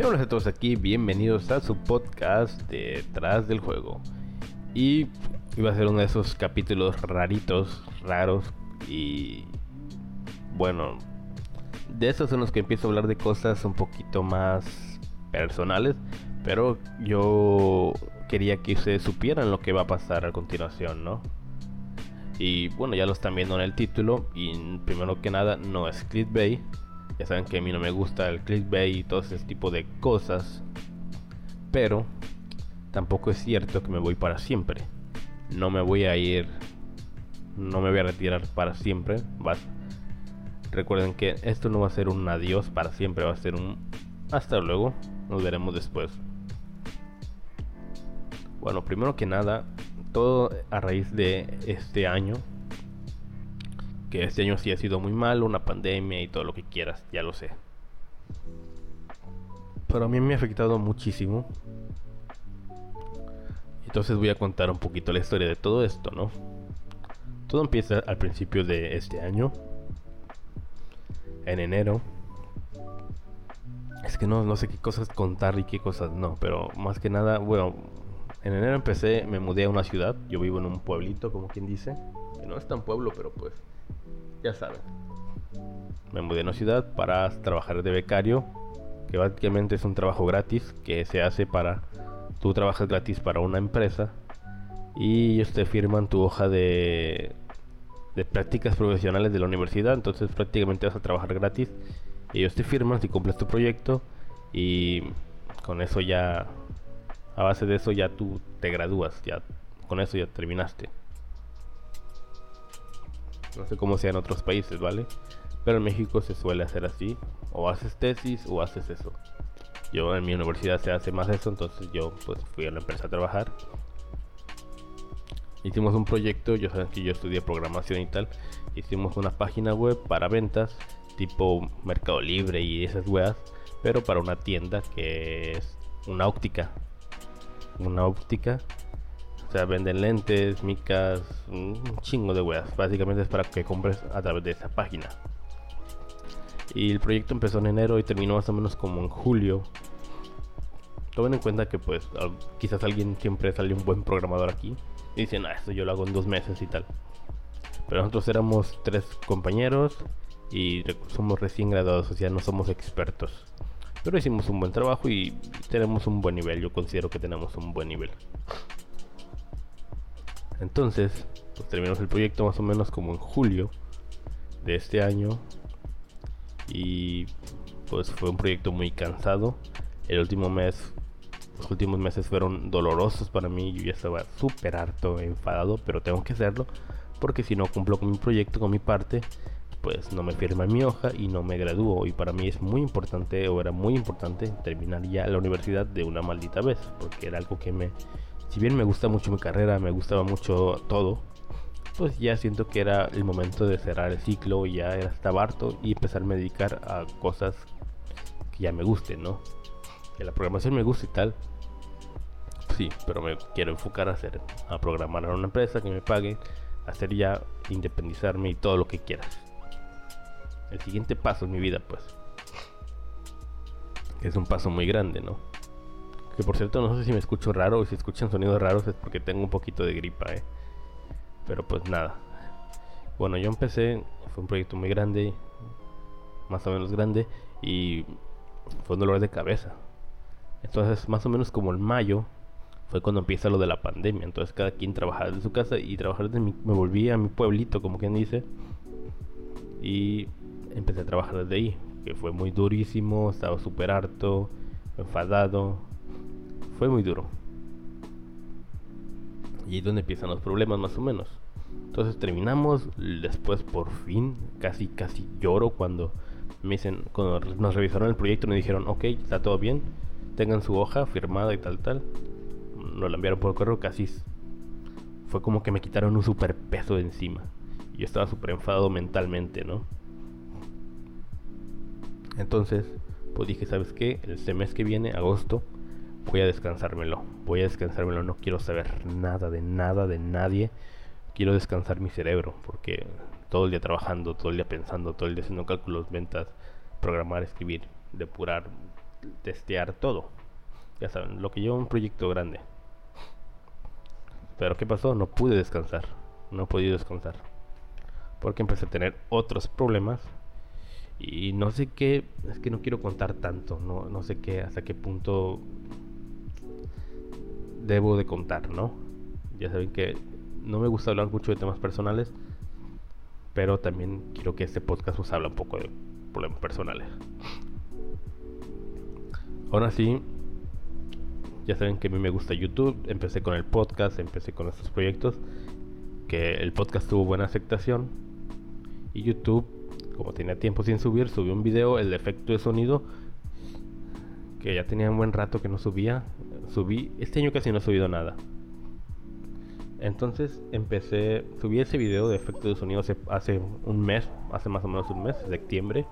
Hola a todos aquí, bienvenidos a su podcast Detrás del Juego. Y iba a ser uno de esos capítulos raritos, raros y bueno, de esos son los que empiezo a hablar de cosas un poquito más personales, pero yo quería que ustedes supieran lo que va a pasar a continuación, ¿no? Y bueno, ya lo están viendo en el título y primero que nada no es clickbait saben que a mí no me gusta el clickbait y todo ese tipo de cosas. Pero tampoco es cierto que me voy para siempre. No me voy a ir. No me voy a retirar para siempre. Recuerden que esto no va a ser un adiós para siempre. Va a ser un hasta luego. Nos veremos después. Bueno, primero que nada, todo a raíz de este año que este año sí ha sido muy malo, una pandemia y todo lo que quieras, ya lo sé. Pero a mí me ha afectado muchísimo. Entonces voy a contar un poquito la historia de todo esto, ¿no? Todo empieza al principio de este año. En enero. Es que no, no sé qué cosas contar y qué cosas no, pero más que nada, bueno, en enero empecé, me mudé a una ciudad, yo vivo en un pueblito, como quien dice, que no es tan pueblo, pero pues ya saben. Me mudé a una ciudad para trabajar de becario, que básicamente es un trabajo gratis que se hace para... Tú trabajas gratis para una empresa y ellos te firman tu hoja de, prácticas profesionales de la universidad, entonces prácticamente vas a trabajar gratis. Ellos te firman si cumples tu proyecto y con eso ya, a base de eso ya tú te gradúas, ya con eso ya terminaste. No sé cómo sea en otros países, ¿vale? Pero en México se suele hacer así. O haces tesis o haces eso. Yo en mi universidad se hace más eso, entonces yo pues fui a la empresa a trabajar. Hicimos un proyecto, yo saben que yo estudié programación y tal. Hicimos una página web para ventas, tipo Mercado Libre y esas weas, pero para una tienda que es una óptica. Una óptica o sea, venden lentes, micas, un chingo de weas. Básicamente es para que compres a través de esa página. Y el proyecto empezó en enero y terminó más o menos como en julio. Tomen en cuenta que pues quizás alguien siempre sale un buen programador aquí. Y dicen, ah, esto yo lo hago en dos meses y tal. Pero nosotros éramos tres compañeros y somos recién graduados, o sea, no somos expertos. Pero hicimos un buen trabajo y tenemos un buen nivel. Yo considero que tenemos un buen nivel. Entonces, pues terminamos el proyecto más o menos como en julio de este año. Y pues fue un proyecto muy cansado. El último mes, los últimos meses fueron dolorosos para mí. Yo ya estaba súper harto, enfadado, pero tengo que hacerlo. Porque si no cumplo con mi proyecto, con mi parte, pues no me firma mi hoja y no me gradúo. Y para mí es muy importante, o era muy importante, terminar ya la universidad de una maldita vez. Porque era algo que me si bien me gusta mucho mi carrera, me gustaba mucho todo, pues ya siento que era el momento de cerrar el ciclo, ya estaba harto y empezarme a dedicar a cosas que ya me gusten, ¿no? Que la programación me gusta y tal. Sí, pero me quiero enfocar a hacer, a programar a una empresa que me pague, hacer ya independizarme y todo lo que quieras. El siguiente paso en mi vida, pues. Es un paso muy grande, ¿no? Que por cierto, no sé si me escucho raro o si escuchan sonidos raros es porque tengo un poquito de gripa, ¿eh? Pero pues nada. Bueno, yo empecé, fue un proyecto muy grande, más o menos grande, y fue un dolor de cabeza. Entonces, más o menos como en mayo, fue cuando empieza lo de la pandemia. Entonces, cada quien trabajaba desde su casa y trabajar desde mi, me volví a mi pueblito, como quien dice, y empecé a trabajar desde ahí, que fue muy durísimo, estaba súper harto, enfadado, fue muy duro. Y es donde empiezan los problemas más o menos. Entonces terminamos, después por fin, casi casi lloro cuando me dicen, cuando nos revisaron el proyecto me dijeron, ok, está todo bien, tengan su hoja firmada y tal, tal. Nos la enviaron por correo, casi fue como que me quitaron un super peso de encima. Yo estaba súper enfadado mentalmente, ¿no? Entonces, pues dije, ¿sabes qué? El mes que viene, agosto, voy a descansármelo, voy a descansármelo, no quiero saber nada de nada de nadie, quiero descansar mi cerebro, porque todo el día trabajando, todo el día pensando, todo el día haciendo cálculos, ventas, programar, escribir, depurar, testear todo. Ya saben, lo que lleva un proyecto grande. Pero ¿qué pasó? No pude descansar. No he podido descansar. Porque empecé a tener otros problemas. Y no sé qué, es que no quiero contar tanto, no, no sé qué, hasta qué punto debo de contar, ¿no? Ya saben que no me gusta hablar mucho de temas personales, pero también quiero que este podcast nos habla un poco de problemas personales. Ahora sí, ya saben que a mí me gusta YouTube, empecé con el podcast, empecé con estos proyectos, que el podcast tuvo buena aceptación y YouTube, como tenía tiempo sin subir, subió un video, el efecto de sonido, que ya tenía un buen rato que no subía, subí, este año casi no he subido nada. Entonces empecé, subí ese video de efecto de sonido hace, un mes, hace más o menos un mes, septiembre.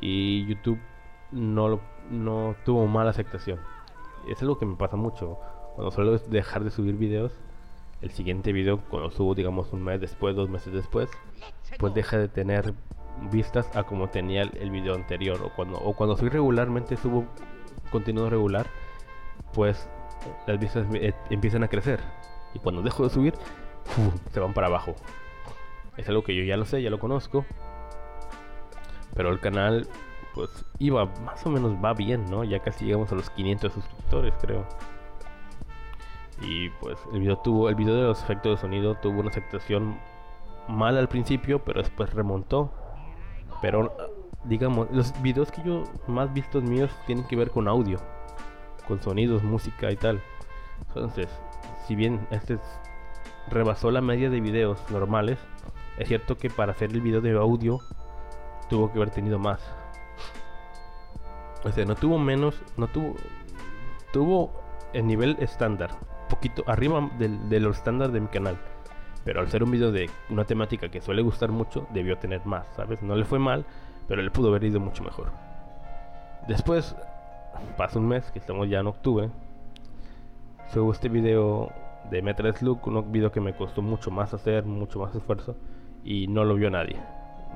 Y YouTube no, no tuvo mala aceptación. Es algo que me pasa mucho. Cuando suelo dejar de subir videos, el siguiente video, cuando subo, digamos, un mes después, dos meses después, pues deja de tener vistas a como tenía el, video anterior. O cuando, o cuando soy regularmente, subo contenido regular, pues las vistas eh, empiezan a crecer. Y cuando dejo de subir, se van para abajo. Es algo que yo ya lo sé, ya lo conozco. Pero el canal, pues iba, más o menos va bien, ¿no? Ya casi llegamos a los 500 suscriptores, creo. Y pues el video tuvo, el video de los efectos de sonido tuvo una aceptación mal al principio, pero después remontó. Pero digamos, los videos que yo más vistos míos tienen que ver con audio, con sonidos, música y tal. Entonces, si bien este rebasó la media de videos normales, es cierto que para hacer el video de audio tuvo que haber tenido más. O sea, no tuvo menos, no tuvo, tuvo el nivel estándar, poquito arriba del, de los estándar de mi canal. Pero al ser un video de una temática que suele gustar mucho, debió tener más, ¿sabes? No le fue mal, pero le pudo haber ido mucho mejor. Después, pasa un mes, que estamos ya en octubre, subo este video de Metal Slug, un video que me costó mucho más hacer, mucho más esfuerzo y no lo vio nadie.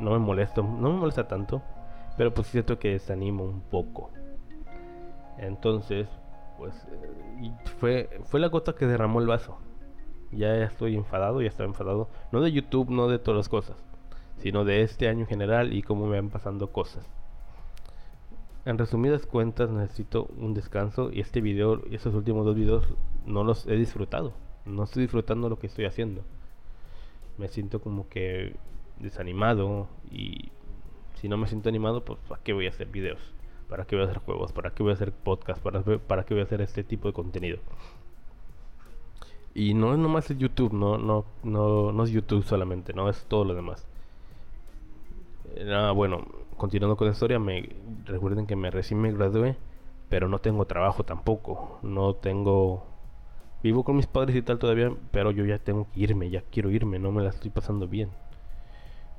No me molesta, no me molesta tanto, pero pues siento que desanimo un poco. Entonces, pues eh, fue fue la gota que derramó el vaso. Ya estoy enfadado, ya estoy enfadado, no de YouTube, no de todas las cosas, sino de este año en general y cómo me van pasando cosas. En resumidas cuentas necesito un descanso y este video, estos últimos dos videos no los he disfrutado. No estoy disfrutando lo que estoy haciendo. Me siento como que desanimado y si no me siento animado, pues ¿para qué voy a hacer videos? ¿Para qué voy a hacer juegos? ¿Para qué voy a hacer podcast? ¿Para, para qué voy a hacer este tipo de contenido? Y no es nomás el YouTube, no, no, no, no es YouTube solamente, no es todo lo demás. Ah, bueno, continuando con la historia, me recuerden que me recién me gradué, pero no tengo trabajo tampoco. No tengo vivo con mis padres y tal todavía, pero yo ya tengo que irme, ya quiero irme, no me la estoy pasando bien.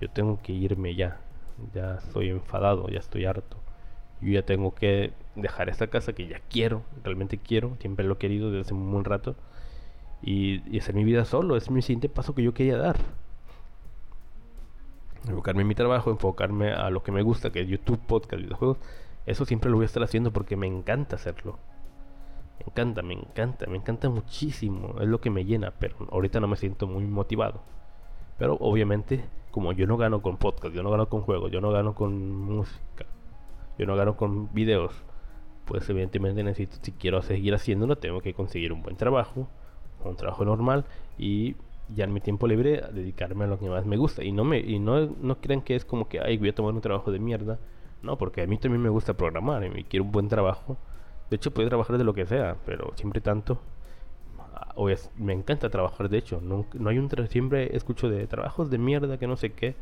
Yo tengo que irme ya. Ya estoy enfadado, ya estoy harto. Yo ya tengo que dejar esta casa que ya quiero, realmente quiero, siempre lo he querido desde hace un buen rato. Y, hacer mi vida solo, es mi siguiente paso que yo quería dar enfocarme en mi trabajo, enfocarme a lo que me gusta, que es YouTube, podcast, videojuegos, eso siempre lo voy a estar haciendo porque me encanta hacerlo. Me encanta, me encanta, me encanta muchísimo, es lo que me llena, pero ahorita no me siento muy motivado. Pero obviamente, como yo no gano con podcast, yo no gano con juegos, yo no gano con música, yo no gano con videos, pues evidentemente necesito, si quiero seguir haciéndolo, tengo que conseguir un buen trabajo, un trabajo normal y ya en mi tiempo libre dedicarme a lo que más me gusta. Y no me y no, no crean que es como que ay voy a tomar un trabajo de mierda no porque a mí también me gusta programar y quiero un buen trabajo. De hecho puedo trabajar de lo que sea pero siempre tanto o me encanta trabajar de hecho. No, no hay un siempre escucho de trabajos de mierda que no sé qué.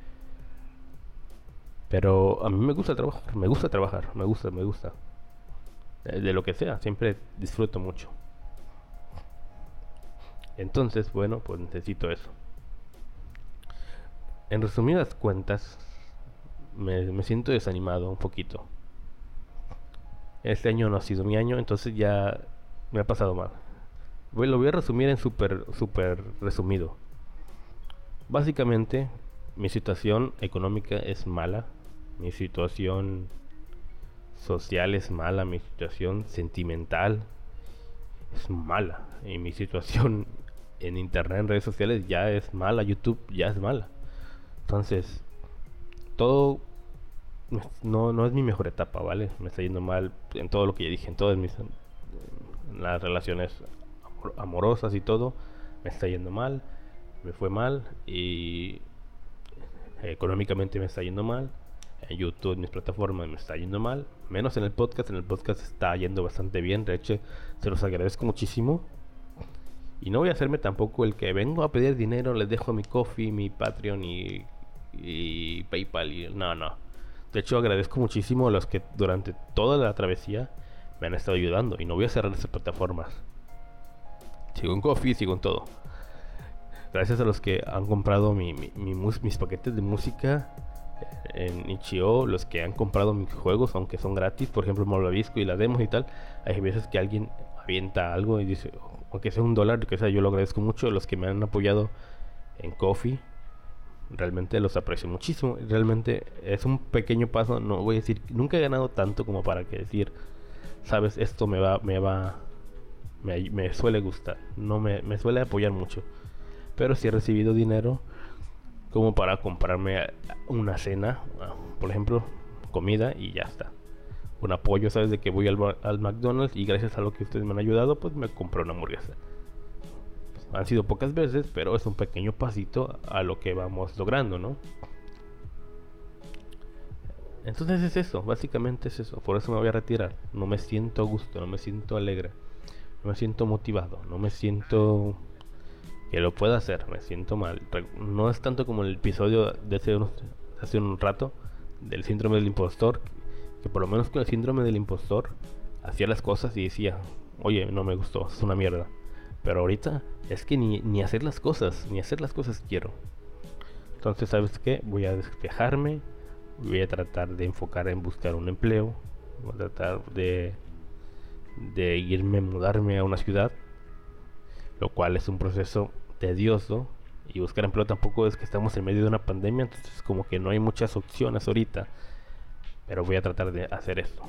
Pero a mí me gusta trabajar me gusta trabajar me gusta me gusta. De lo que sea siempre disfruto mucho entonces, bueno, pues necesito eso. En resumidas cuentas, me, siento desanimado un poquito. Este año no ha sido mi año, entonces ya me ha pasado mal. lo voy a resumir en súper, súper resumido. Básicamente, mi situación económica es mala. Mi situación social es mala, mi situación sentimental es mala. Y mi situación en internet, en redes sociales, ya es mala. YouTube ya es mala. Entonces, todo no, no es mi mejor etapa, ¿vale? Me está yendo mal en todo lo que ya dije, en todas mis las relaciones amorosas y todo. Me está yendo mal, me fue mal y económicamente me está yendo mal. En YouTube, en mis plataformas, me está yendo mal. Menos en el podcast. En el podcast está yendo bastante bien. De hecho, se los agradezco muchísimo. Y no voy a hacerme tampoco el que vengo a pedir dinero, les dejo mi coffee, mi Patreon y, y PayPal. Y, no, no. De hecho, agradezco muchísimo a los que durante toda la travesía me han estado ayudando. Y no voy a cerrar esas plataformas. Sigo en coffee, sigo en todo. Gracias a los que han comprado mi, mis paquetes de música en Ichio, los que han comprado mis juegos, aunque son gratis, por ejemplo, Malvavisco y la demos y tal, hay veces que alguien algo y dice, aunque sea un dólar, que sea, yo lo agradezco mucho. Los que me han apoyado en Coffee, realmente los aprecio muchísimo. Realmente es un pequeño paso, no voy a decir, nunca he ganado tanto como para que decir, sabes, esto me va, me va, me, suele gustar, no me, me suele apoyar mucho. Pero si he recibido dinero como para comprarme una cena, por ejemplo, comida y ya está. Un apoyo, sabes, de que voy al, McDonald's y gracias a lo que ustedes me han ayudado, pues me compré una hamburguesa. Han sido pocas veces, pero es un pequeño pasito a lo que vamos logrando, ¿no? Entonces es eso, básicamente es eso. Por eso me voy a retirar. No me siento a gusto, no me siento alegre, no me siento motivado, no me siento que lo pueda hacer, me siento mal. No es tanto como el episodio de hace, un rato del síndrome del impostor, que por lo menos con el síndrome del impostor hacía las cosas y decía, oye, no me gustó, es una mierda. Pero ahorita es que ni, ni hacer las cosas, ni hacer las cosas quiero. Entonces, ¿sabes qué? Voy a despejarme, voy a tratar de enfocar en buscar un empleo, voy a tratar de, de irme, mudarme a una ciudad lo cual es un proceso tedioso y buscar empleo tampoco es que estamos en medio de una pandemia, entonces como que no hay muchas opciones ahorita, pero voy a tratar de hacer esto.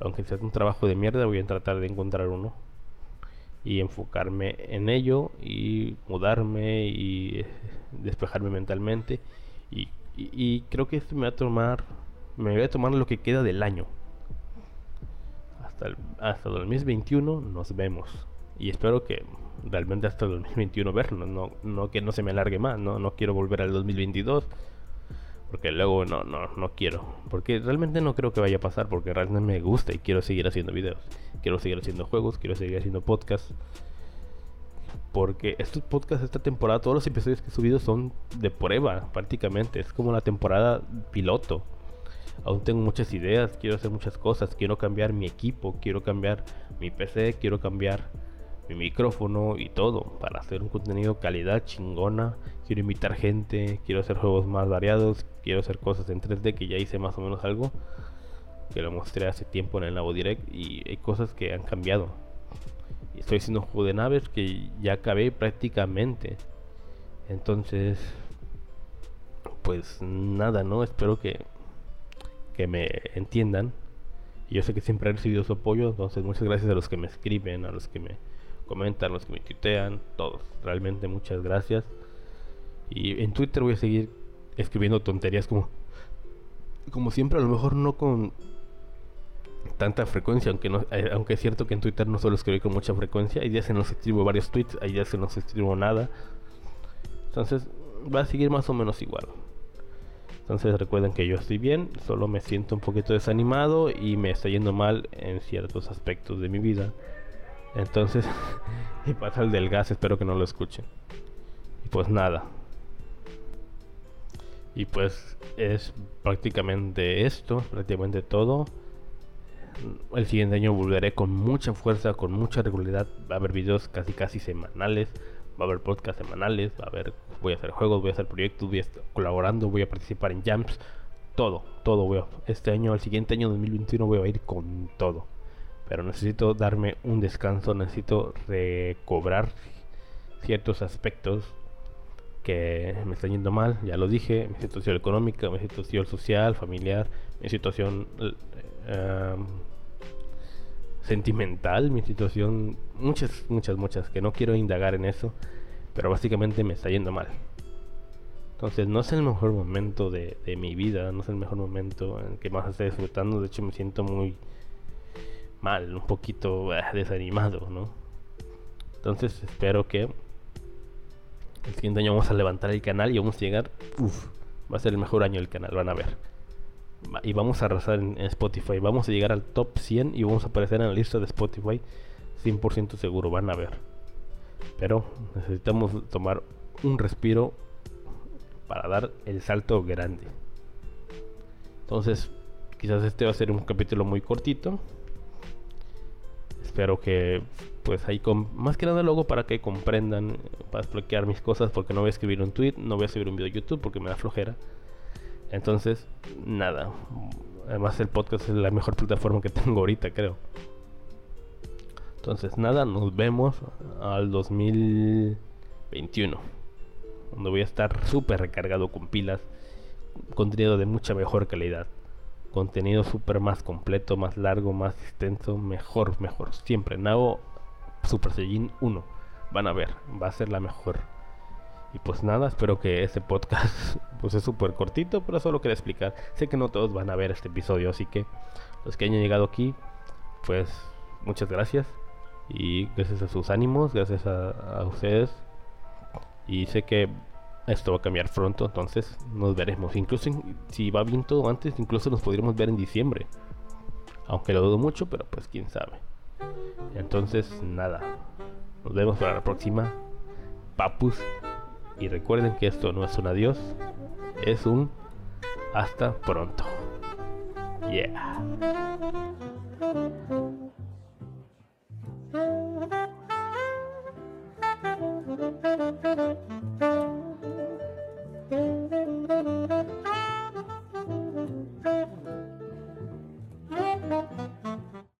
Aunque sea un trabajo de mierda, voy a tratar de encontrar uno y enfocarme en ello y mudarme y despejarme mentalmente. Y, creo que esto me va a tomar me voy a tomar lo que queda del año. Hasta el, hasta el 2021 nos vemos. Y espero que realmente hasta el 2021 verlo, no, no que no se me alargue más, no, no quiero volver al 2022 porque luego no, no, no quiero, porque realmente no creo que vaya a pasar, porque realmente me gusta y quiero seguir haciendo videos, quiero seguir haciendo juegos, quiero seguir haciendo podcasts, porque estos podcasts, esta temporada, todos los episodios que he subido son de prueba prácticamente, es como la temporada piloto. Aún tengo muchas ideas, quiero hacer muchas cosas, quiero cambiar mi equipo, quiero cambiar mi PC, quiero cambiar mi micrófono y todo para hacer un contenido calidad chingona. Quiero invitar gente, quiero hacer juegos más variados, quiero hacer cosas en 3D que ya hice más o menos algo que lo mostré hace tiempo en el Navo Direct y hay cosas que han cambiado. Estoy haciendo un juego de naves que ya acabé prácticamente. Entonces, pues nada, ¿no? Espero que, que me entiendan. Yo sé que siempre he recibido su apoyo, entonces muchas gracias a los que me escriben, a los que me comentan, los que me tuitean, todos. Realmente muchas gracias. Y en Twitter voy a seguir escribiendo tonterías como como siempre, a lo mejor no con tanta frecuencia, aunque no, eh, aunque es cierto que en Twitter no suelo escribir con mucha frecuencia, hay días se nos escribo varios tweets, hay días se nos escribo nada. Entonces, va a seguir más o menos igual. Entonces recuerden que yo estoy bien, solo me siento un poquito desanimado y me está yendo mal en ciertos aspectos de mi vida. Entonces, y pasa el del gas, espero que no lo escuchen. Y pues nada. Y pues es prácticamente esto, prácticamente todo. El siguiente año volveré con mucha fuerza, con mucha regularidad. Va a haber videos casi casi semanales, va a haber podcasts semanales, va a haber, voy a hacer juegos, voy a hacer proyectos, voy a estar colaborando, voy a participar en jams, todo, todo voy a, este año, el siguiente año 2021 voy a ir con todo pero necesito darme un descanso, necesito recobrar ciertos aspectos que me están yendo mal, ya lo dije, mi situación económica, mi situación social, familiar, mi situación em, sentimental mi situación. Muchas, muchas, muchas. Que no quiero indagar en eso. Pero básicamente me está yendo mal. Entonces no es el mejor momento de, de mi vida. No es el mejor momento en que más estoy disfrutando. De hecho me siento muy mal. Un poquito eh, desanimado, ¿no? Entonces espero que el siguiente año vamos a levantar el canal y vamos a llegar. Uf, va a ser el mejor año del canal, van a ver. Y vamos a arrasar en, Spotify. Vamos a llegar al top 100 y vamos a aparecer en la lista de Spotify 100% seguro, van a ver. Pero necesitamos tomar un respiro para dar el salto grande. Entonces, quizás este va a ser un capítulo muy cortito. Espero que pues ahí con más que nada luego para que comprendan, para explicar mis cosas, porque no voy a escribir un tweet, no voy a subir un video de YouTube porque me da flojera. Entonces, nada. Además el podcast es la mejor plataforma que tengo ahorita, creo. Entonces, nada, nos vemos al 2021. Donde voy a estar súper recargado con pilas. Contenido de mucha mejor calidad contenido súper más completo, más largo, más extenso, mejor, mejor. Siempre. Nago Super Saiyajin 1. Van a ver, va a ser la mejor. Y pues nada, espero que este podcast pues es súper cortito, pero solo quería explicar. Sé que no todos van a ver este episodio, así que los que hayan llegado aquí, pues muchas gracias. Y gracias a sus ánimos, gracias a, a ustedes. Y sé que esto va a cambiar pronto, entonces nos veremos. Incluso si va bien todo antes, incluso nos podríamos ver en diciembre. Aunque lo dudo mucho, pero pues quién sabe. Entonces, nada. Nos vemos para la próxima. Papus. Y recuerden que esto no es un adiós, es un hasta pronto. Yeah.